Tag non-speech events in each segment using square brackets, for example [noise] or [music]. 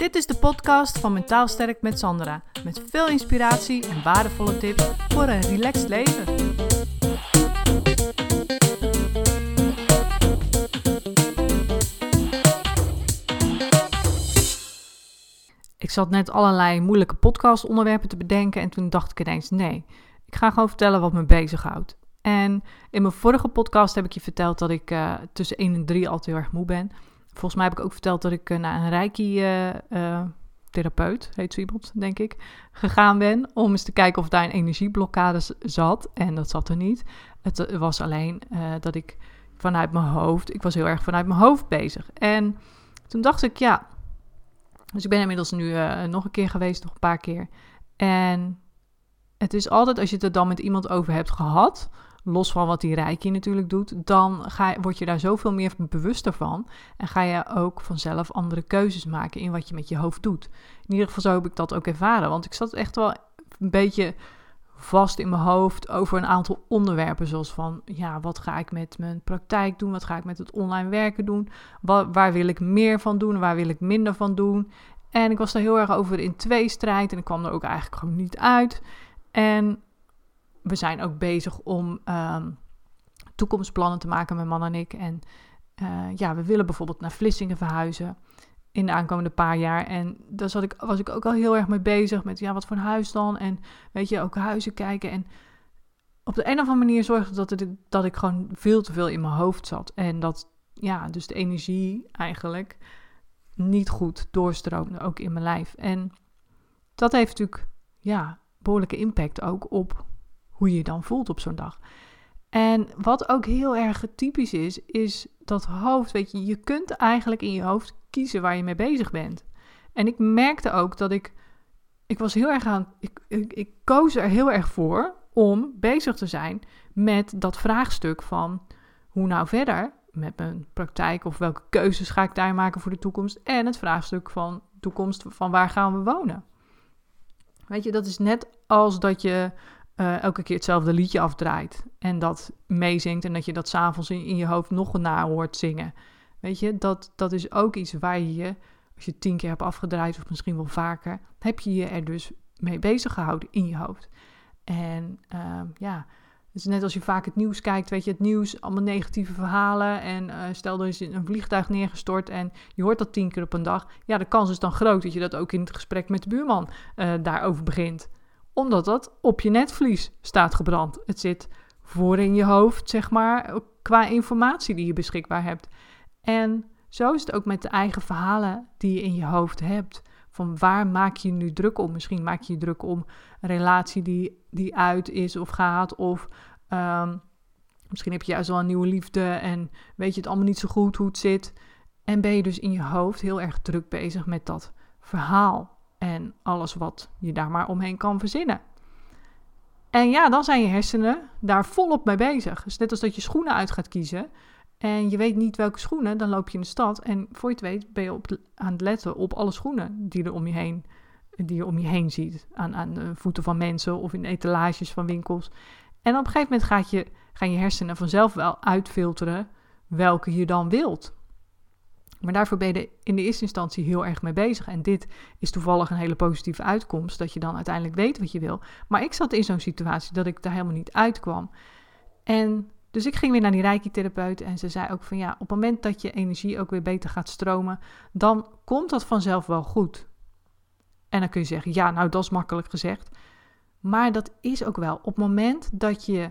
Dit is de podcast van Mentaal Sterk met Sandra. Met veel inspiratie en waardevolle tips voor een relaxed leven. Ik zat net allerlei moeilijke podcastonderwerpen te bedenken en toen dacht ik ineens: nee, ik ga gewoon vertellen wat me bezighoudt. En in mijn vorige podcast heb ik je verteld dat ik uh, tussen 1 en 3 altijd heel erg moe ben. Volgens mij heb ik ook verteld dat ik uh, naar een Reiki-therapeut, uh, heet zo iemand, denk ik, gegaan ben. Om eens te kijken of daar een energieblokkade zat. En dat zat er niet. Het was alleen dat ik vanuit mijn hoofd, ik was heel erg vanuit mijn hoofd bezig. En toen dacht ik, ja. Dus ik ben inmiddels nu nog een keer geweest, nog een paar keer. En het is altijd als je het er dan met iemand over hebt gehad los van wat die Reiki natuurlijk doet, dan ga, word je daar zoveel meer bewuster van. En ga je ook vanzelf andere keuzes maken in wat je met je hoofd doet. In ieder geval zo heb ik dat ook ervaren. Want ik zat echt wel een beetje vast in mijn hoofd over een aantal onderwerpen. Zoals van, ja, wat ga ik met mijn praktijk doen? Wat ga ik met het online werken doen? Waar, waar wil ik meer van doen? Waar wil ik minder van doen? En ik was daar heel erg over in tweestrijd en ik kwam er ook eigenlijk gewoon niet uit. En we zijn ook bezig om um, toekomstplannen te maken, mijn man en ik. En uh, ja, we willen bijvoorbeeld naar Vlissingen verhuizen in de aankomende paar jaar. En daar zat ik, was ik ook al heel erg mee bezig met, ja, wat voor een huis dan? En weet je, ook huizen kijken. En op de een of andere manier zorgde dat, het, dat ik gewoon veel te veel in mijn hoofd zat. En dat, ja, dus de energie eigenlijk niet goed doorstroomde, ook in mijn lijf. En dat heeft natuurlijk, ja, behoorlijke impact ook op hoe je je dan voelt op zo'n dag. En wat ook heel erg typisch is, is dat hoofd. Weet je, je kunt eigenlijk in je hoofd kiezen waar je mee bezig bent. En ik merkte ook dat ik. Ik was heel erg aan. Ik, ik, ik koos er heel erg voor om bezig te zijn met dat vraagstuk van hoe nou verder met mijn praktijk of welke keuzes ga ik daar maken voor de toekomst en het vraagstuk van toekomst van waar gaan we wonen. Weet je, dat is net als dat je uh, elke keer hetzelfde liedje afdraait. En dat meezingt en dat je dat s'avonds in, in je hoofd nog na hoort zingen. Weet je, dat, dat is ook iets waar je je, als je tien keer hebt afgedraaid of misschien wel vaker, heb je je er dus mee bezig gehouden in je hoofd. En uh, ja, is net als je vaak het nieuws kijkt, weet je, het nieuws, allemaal negatieve verhalen. En uh, stel er is een vliegtuig neergestort en je hoort dat tien keer op een dag. Ja, de kans is dan groot dat je dat ook in het gesprek met de buurman uh, daarover begint omdat dat op je netvlies staat gebrand. Het zit voor in je hoofd, zeg maar, qua informatie die je beschikbaar hebt. En zo is het ook met de eigen verhalen die je in je hoofd hebt. Van waar maak je nu druk om? Misschien maak je druk om een relatie die, die uit is of gaat. Of um, misschien heb je juist wel een nieuwe liefde en weet je het allemaal niet zo goed hoe het zit. En ben je dus in je hoofd heel erg druk bezig met dat verhaal en alles wat je daar maar omheen kan verzinnen. En ja, dan zijn je hersenen daar volop mee bezig. Dus net als dat je schoenen uit gaat kiezen en je weet niet welke schoenen, dan loop je in de stad en voor je het weet ben je op, aan het letten op alle schoenen die er om je heen, die je om je heen ziet. Aan, aan de voeten van mensen of in etalages van winkels. En op een gegeven moment gaat je, gaan je hersenen vanzelf wel uitfilteren welke je dan wilt. Maar daarvoor ben je in de eerste instantie heel erg mee bezig. En dit is toevallig een hele positieve uitkomst, dat je dan uiteindelijk weet wat je wil. Maar ik zat in zo'n situatie dat ik daar helemaal niet uitkwam. En dus ik ging weer naar die reiki-therapeut en ze zei ook van ja, op het moment dat je energie ook weer beter gaat stromen, dan komt dat vanzelf wel goed. En dan kun je zeggen, ja, nou dat is makkelijk gezegd. Maar dat is ook wel op het moment dat je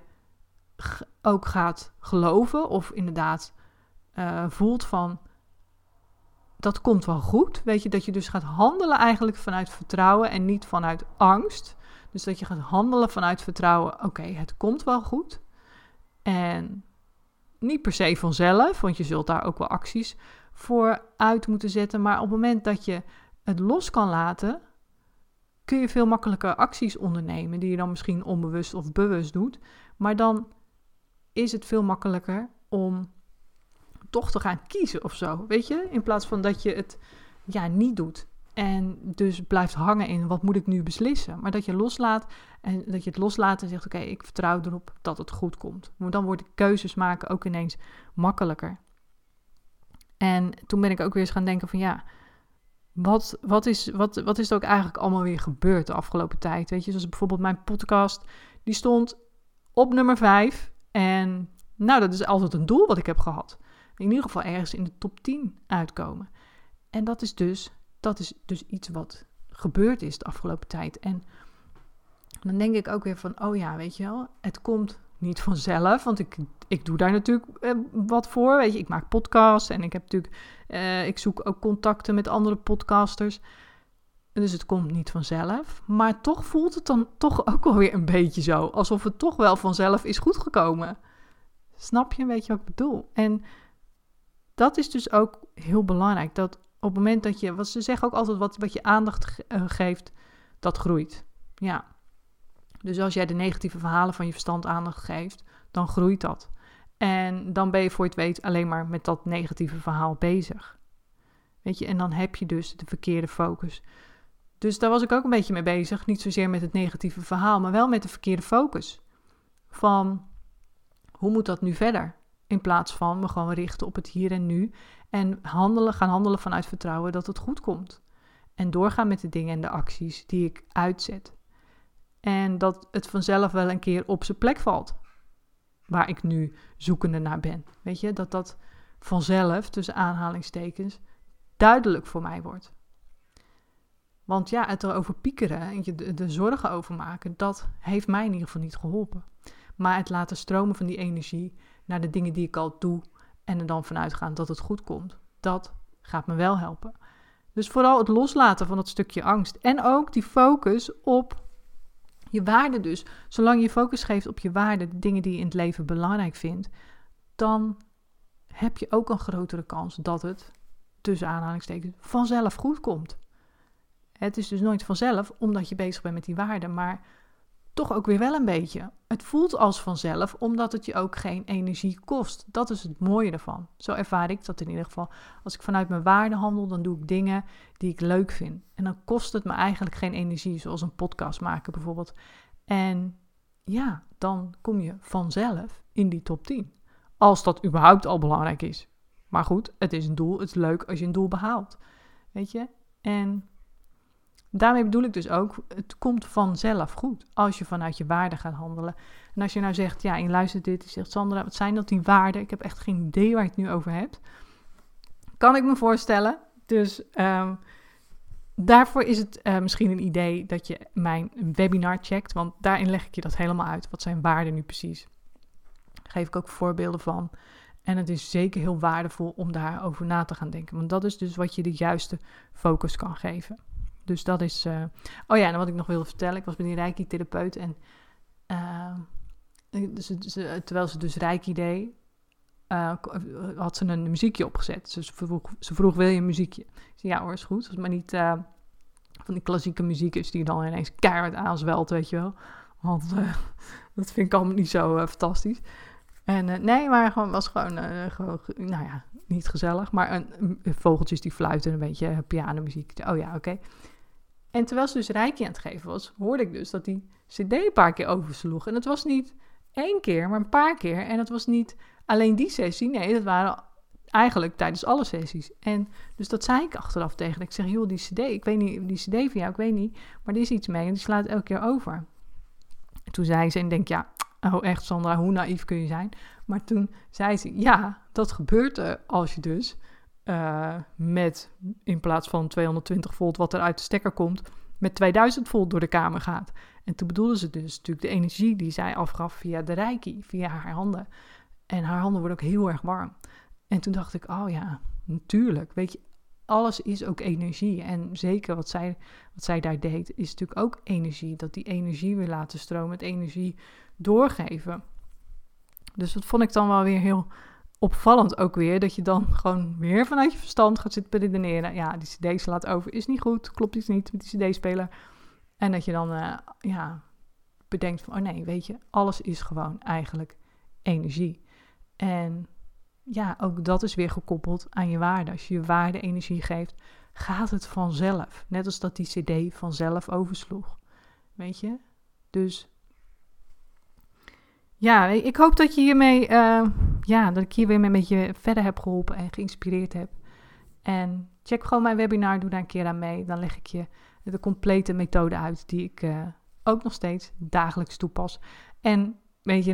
ook gaat geloven of inderdaad uh, voelt van dat komt wel goed. Weet je, dat je dus gaat handelen eigenlijk vanuit vertrouwen en niet vanuit angst. Dus dat je gaat handelen vanuit vertrouwen. Oké, het komt wel goed. En niet per se vanzelf, want je zult daar ook wel acties voor uit moeten zetten. Maar op het moment dat je het los kan laten, kun je veel makkelijker acties ondernemen, die je dan misschien onbewust of bewust doet. Maar dan is het veel makkelijker om toch te gaan kiezen of zo. Weet je? In plaats van dat je het ja, niet doet. En dus blijft hangen in wat moet ik nu beslissen. Maar dat je loslaat en dat je het loslaat en zegt: Oké, ik vertrouw erop dat het goed komt. Maar dan worden keuzes maken ook ineens makkelijker. En toen ben ik ook weer eens gaan denken: van ja, wat, wat, is, wat, wat is er ook eigenlijk allemaal weer gebeurd de afgelopen tijd? Weet je, zoals bijvoorbeeld mijn podcast, die stond op nummer 5. En nou, dat is altijd een doel wat ik heb gehad. In ieder geval ergens in de top 10 uitkomen. En dat is dus, dat is dus iets wat gebeurd is de afgelopen tijd. En dan denk ik ook weer van, oh ja, weet je wel, het komt niet vanzelf, want ik, ik doe daar natuurlijk eh, wat voor. Weet je, ik maak podcasts en ik heb natuurlijk, eh, ik zoek ook contacten met andere podcasters. Dus het komt niet vanzelf. Maar toch voelt het dan toch ook alweer een beetje zo. Alsof het toch wel vanzelf is goedgekomen. Snap je een beetje wat ik bedoel? En dat is dus ook heel belangrijk. Dat op het moment dat je, wat ze zeggen ook altijd, wat, wat je aandacht eh, geeft, dat groeit. Ja. Dus als jij de negatieve verhalen van je verstand aandacht geeft, dan groeit dat. En dan ben je voor het weet alleen maar met dat negatieve verhaal bezig. Weet je, en dan heb je dus de verkeerde focus. Dus daar was ik ook een beetje mee bezig. Niet zozeer met het negatieve verhaal, maar wel met de verkeerde focus. Van hoe moet dat nu verder? In plaats van me gewoon richten op het hier en nu. En handelen, gaan handelen vanuit vertrouwen dat het goed komt. En doorgaan met de dingen en de acties die ik uitzet. En dat het vanzelf wel een keer op zijn plek valt. Waar ik nu zoekende naar ben. Weet je, dat dat vanzelf, tussen aanhalingstekens, duidelijk voor mij wordt. Want ja, het erover piekeren en je de, de zorgen over maken, dat heeft mij in ieder geval niet geholpen. Maar het laten stromen van die energie naar de dingen die ik al doe en er dan vanuit gaan dat het goed komt, dat gaat me wel helpen. Dus vooral het loslaten van dat stukje angst en ook die focus op je waarde dus. Zolang je focus geeft op je waarde, de dingen die je in het leven belangrijk vindt, dan heb je ook een grotere kans dat het, tussen aanhalingstekens, vanzelf goed komt. Het is dus nooit vanzelf, omdat je bezig bent met die waarden, maar toch ook weer wel een beetje. Het voelt als vanzelf, omdat het je ook geen energie kost. Dat is het mooie ervan. Zo ervaar ik dat in ieder geval. Als ik vanuit mijn waarde handel, dan doe ik dingen die ik leuk vind. En dan kost het me eigenlijk geen energie, zoals een podcast maken bijvoorbeeld. En ja, dan kom je vanzelf in die top 10. Als dat überhaupt al belangrijk is. Maar goed, het is een doel. Het is leuk als je een doel behaalt. Weet je? En Daarmee bedoel ik dus ook, het komt vanzelf goed als je vanuit je waarden gaat handelen. En als je nou zegt, ja, en luistert dit, je zegt Sandra, wat zijn dat die waarden? Ik heb echt geen idee waar je het nu over hebt. Kan ik me voorstellen. Dus um, daarvoor is het uh, misschien een idee dat je mijn webinar checkt, want daarin leg ik je dat helemaal uit. Wat zijn waarden nu precies? Daar geef ik ook voorbeelden van. En het is zeker heel waardevol om daarover na te gaan denken. Want dat is dus wat je de juiste focus kan geven. Dus dat is. Uh... Oh ja, en wat ik nog wilde vertellen. Ik was bij die Reiki-therapeut en. Uh, terwijl ze dus Reiki deed, uh, had ze een muziekje opgezet. Ze vroeg, ze vroeg wil je een muziekje? Ik zei, ja hoor, is goed. Maar niet van die klassieke muziek is die dan ineens keihard aanzwelt, weet je wel. Want [laughs] dat vind ik allemaal niet zo fantastisch. En nee, maar gewoon, was gewoon, gewoon, nou ja, niet gezellig. Maar een, vogeltjes die fluiten, een beetje pianomuziek. Oh ja, oké. En terwijl ze dus Reiki aan het geven was, hoorde ik dus dat die CD een paar keer oversloeg. En het was niet één keer, maar een paar keer. En het was niet alleen die sessie, nee, dat waren eigenlijk tijdens alle sessies. En dus dat zei ik achteraf tegen. Ik zeg, joh, die CD, ik weet niet, die CD van jou, ik weet niet, maar er is iets mee en die slaat elke keer over. En toen zei ze, en denk, ja, oh echt Sandra, hoe naïef kun je zijn? Maar toen zei ze, ja, dat gebeurt er als je dus uh, met in plaats van 220 volt wat er uit de stekker komt, met 2000 volt door de kamer gaat. En toen bedoelden ze dus natuurlijk de energie die zij afgaf via de reiki, via haar handen. En haar handen worden ook heel erg warm. En toen dacht ik, oh ja, natuurlijk. Weet je, alles is ook energie. En zeker wat zij, wat zij daar deed, is natuurlijk ook energie. Dat die energie weer laten stromen, het energie doorgeven. Dus dat vond ik dan wel weer heel opvallend ook weer dat je dan gewoon weer vanuit je verstand gaat zitten redeneren. Ja, die CD slaat over, is niet goed, klopt iets niet met die CD-speler. En dat je dan uh, ja, bedenkt van, oh nee, weet je, alles is gewoon eigenlijk energie. En ja, ook dat is weer gekoppeld aan je waarde. Als je je waarde energie geeft, gaat het vanzelf. Net als dat die CD vanzelf oversloeg. Weet je? Dus ja, ik hoop dat je hiermee, uh, ja, dat ik hier weer een beetje verder heb geholpen en geïnspireerd heb. En check gewoon mijn webinar, doe daar een keer aan mee. Dan leg ik je de complete methode uit die ik uh, ook nog steeds dagelijks toepas. En weet je,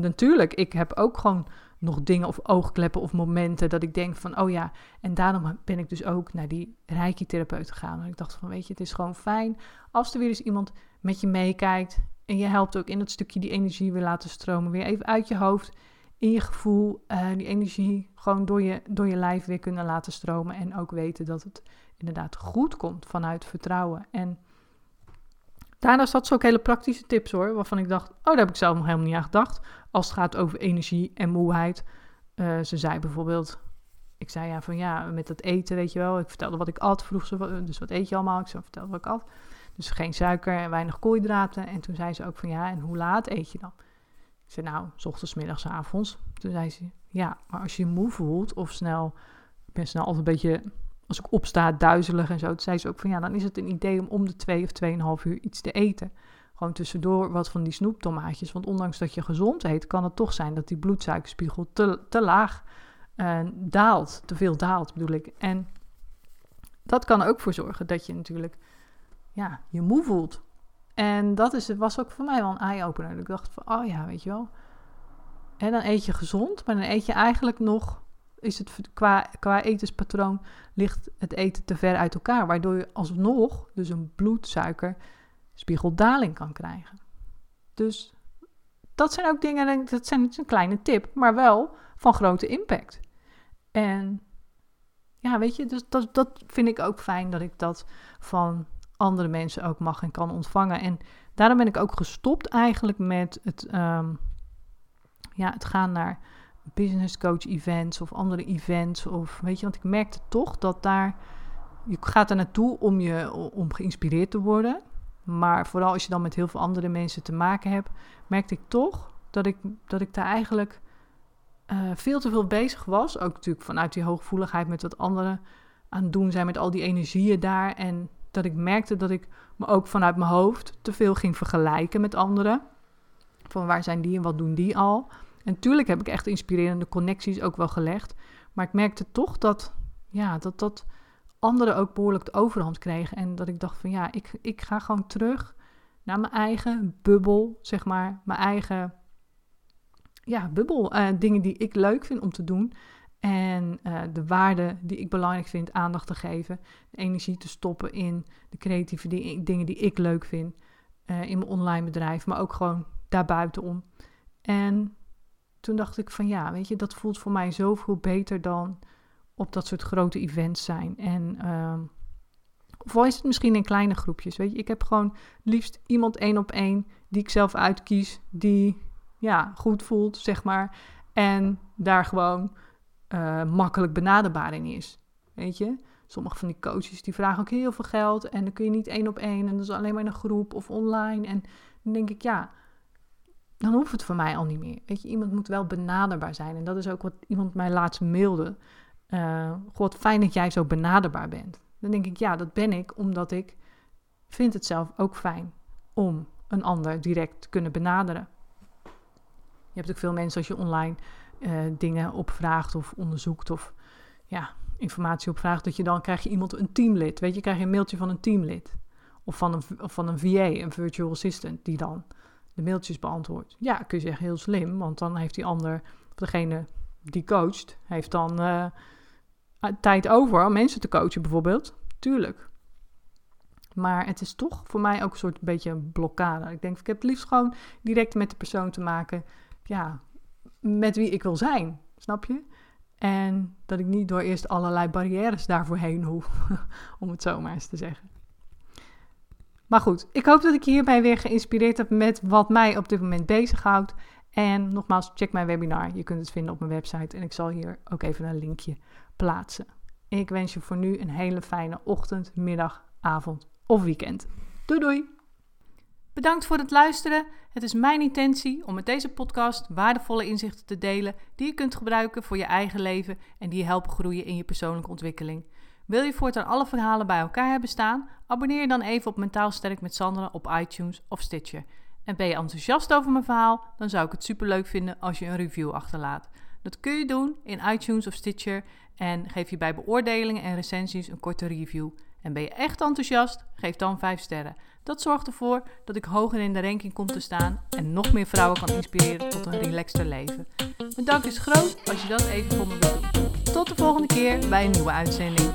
natuurlijk, ik heb ook gewoon nog dingen of oogkleppen of momenten dat ik denk van, oh ja, en daarom ben ik dus ook naar die reiki-therapeut gegaan. En ik dacht van, weet je, het is gewoon fijn als er weer eens iemand met je meekijkt en je helpt ook in dat stukje die energie weer laten stromen, weer even uit je hoofd, in je gevoel, uh, die energie gewoon door je, door je lijf weer kunnen laten stromen en ook weten dat het inderdaad goed komt vanuit vertrouwen. En Daarna zat ze ook hele praktische tips hoor, waarvan ik dacht, oh, daar heb ik zelf nog helemaal niet aan gedacht. Als het gaat over energie en moeheid. Uh, ze zei bijvoorbeeld, ik zei ja van ja, met dat eten weet je wel. Ik vertelde wat ik at, vroeg ze, dus wat eet je allemaal? Ik zei, vertelde wat ik at. Dus geen suiker en weinig koolhydraten. En toen zei ze ook van ja, en hoe laat eet je dan? Ik zei nou, s ochtends, middags, avonds. Toen zei ze, ja, maar als je moe voelt of snel, ik ben snel altijd een beetje als ik opsta, duizelig en zo. Toen zei ze ook van ja, dan is het een idee om om de twee of tweeënhalf uur iets te eten. Gewoon tussendoor wat van die snoeptomaatjes. Want ondanks dat je gezond eet, kan het toch zijn dat die bloedsuikerspiegel te, te laag uh, daalt. Te veel daalt bedoel ik. En dat kan er ook voor zorgen dat je natuurlijk ja, je moe voelt. En dat is, was ook voor mij wel een eye-opener. Ik dacht van, oh ja, weet je wel. En dan eet je gezond, maar dan eet je eigenlijk nog is het qua, qua etenspatroon ligt het eten te ver uit elkaar, waardoor je alsnog dus een bloedsuikerspiegeldaling kan krijgen. Dus dat zijn ook dingen, dat zijn een kleine tip, maar wel van grote impact. En ja, weet je, dus dat, dat vind ik ook fijn dat ik dat van andere mensen ook mag en kan ontvangen. En daarom ben ik ook gestopt eigenlijk met het, um, ja, het gaan naar business coach events of andere events. Of weet je, want ik merkte toch dat daar. Je gaat er naartoe om, je, om geïnspireerd te worden. Maar vooral als je dan met heel veel andere mensen te maken hebt, merkte ik toch dat ik, dat ik daar eigenlijk uh, veel te veel bezig was. Ook natuurlijk vanuit die hooggevoeligheid met wat anderen aan het doen zijn, met al die energieën daar. En dat ik merkte dat ik me ook vanuit mijn hoofd te veel ging vergelijken met anderen. Van waar zijn die en wat doen die al? En natuurlijk heb ik echt inspirerende connecties ook wel gelegd. Maar ik merkte toch dat, ja, dat, dat anderen ook behoorlijk de overhand kregen. En dat ik dacht van ja, ik, ik ga gewoon terug naar mijn eigen bubbel, zeg maar. Mijn eigen ja, bubbel. Uh, dingen die ik leuk vind om te doen. En uh, de waarde die ik belangrijk vind, aandacht te geven. Energie te stoppen in de creatieve dingen die ik leuk vind. Uh, in mijn online bedrijf, maar ook gewoon daarbuitenom. En toen dacht ik van ja, weet je, dat voelt voor mij zoveel beter dan op dat soort grote events zijn. En uh, of is het misschien in kleine groepjes, weet je. Ik heb gewoon liefst iemand één op één die ik zelf uitkies, die ja, goed voelt, zeg maar. En daar gewoon uh, makkelijk benaderbaar in is, weet je. Sommige van die coaches die vragen ook heel veel geld en dan kun je niet één op één en dat is alleen maar in een groep of online. En dan denk ik, ja, dan hoeft het voor mij al niet meer. Weet je, iemand moet wel benaderbaar zijn. En dat is ook wat iemand mij laatst mailde. Uh, God, fijn dat jij zo benaderbaar bent. Dan denk ik, ja, dat ben ik omdat ik vind het zelf ook fijn om een ander direct te kunnen benaderen. Je hebt ook veel mensen als je online uh, dingen opvraagt of onderzoekt of ja, informatie opvraagt, dat je dan krijg je iemand, een teamlid. Weet je, krijg je een mailtje van een teamlid. Of van een, van een VA, een virtual assistant, die dan de mailtjes beantwoord. Ja, kun je zeggen heel slim, want dan heeft die ander, of degene die coacht, heeft dan uh, tijd over om mensen te coachen bijvoorbeeld. Tuurlijk. Maar het is toch voor mij ook een soort beetje een blokkade. Ik denk, ik heb het liefst gewoon direct met de persoon te maken, ja, met wie ik wil zijn, snap je? En dat ik niet door eerst allerlei barrières daarvoor heen hoef, [laughs] om het zo maar eens te zeggen. Maar goed, ik hoop dat ik je hierbij weer geïnspireerd heb met wat mij op dit moment bezighoudt. En nogmaals, check mijn webinar. Je kunt het vinden op mijn website. En ik zal hier ook even een linkje plaatsen. Ik wens je voor nu een hele fijne ochtend, middag, avond of weekend. Doei doei! Bedankt voor het luisteren. Het is mijn intentie om met deze podcast waardevolle inzichten te delen die je kunt gebruiken voor je eigen leven en die je helpen groeien in je persoonlijke ontwikkeling. Wil je voortaan alle verhalen bij elkaar hebben staan? Abonneer je dan even op Mentaal Sterk met Sandra op iTunes of Stitcher. En ben je enthousiast over mijn verhaal? Dan zou ik het superleuk vinden als je een review achterlaat. Dat kun je doen in iTunes of Stitcher en geef je bij beoordelingen en recensies een korte review. En ben je echt enthousiast? Geef dan 5 sterren. Dat zorgt ervoor dat ik hoger in de ranking kom te staan en nog meer vrouwen kan inspireren tot een relaxter leven. Mijn dank is groot als je dat even voor me doen. Tot de volgende keer bij een nieuwe uitzending.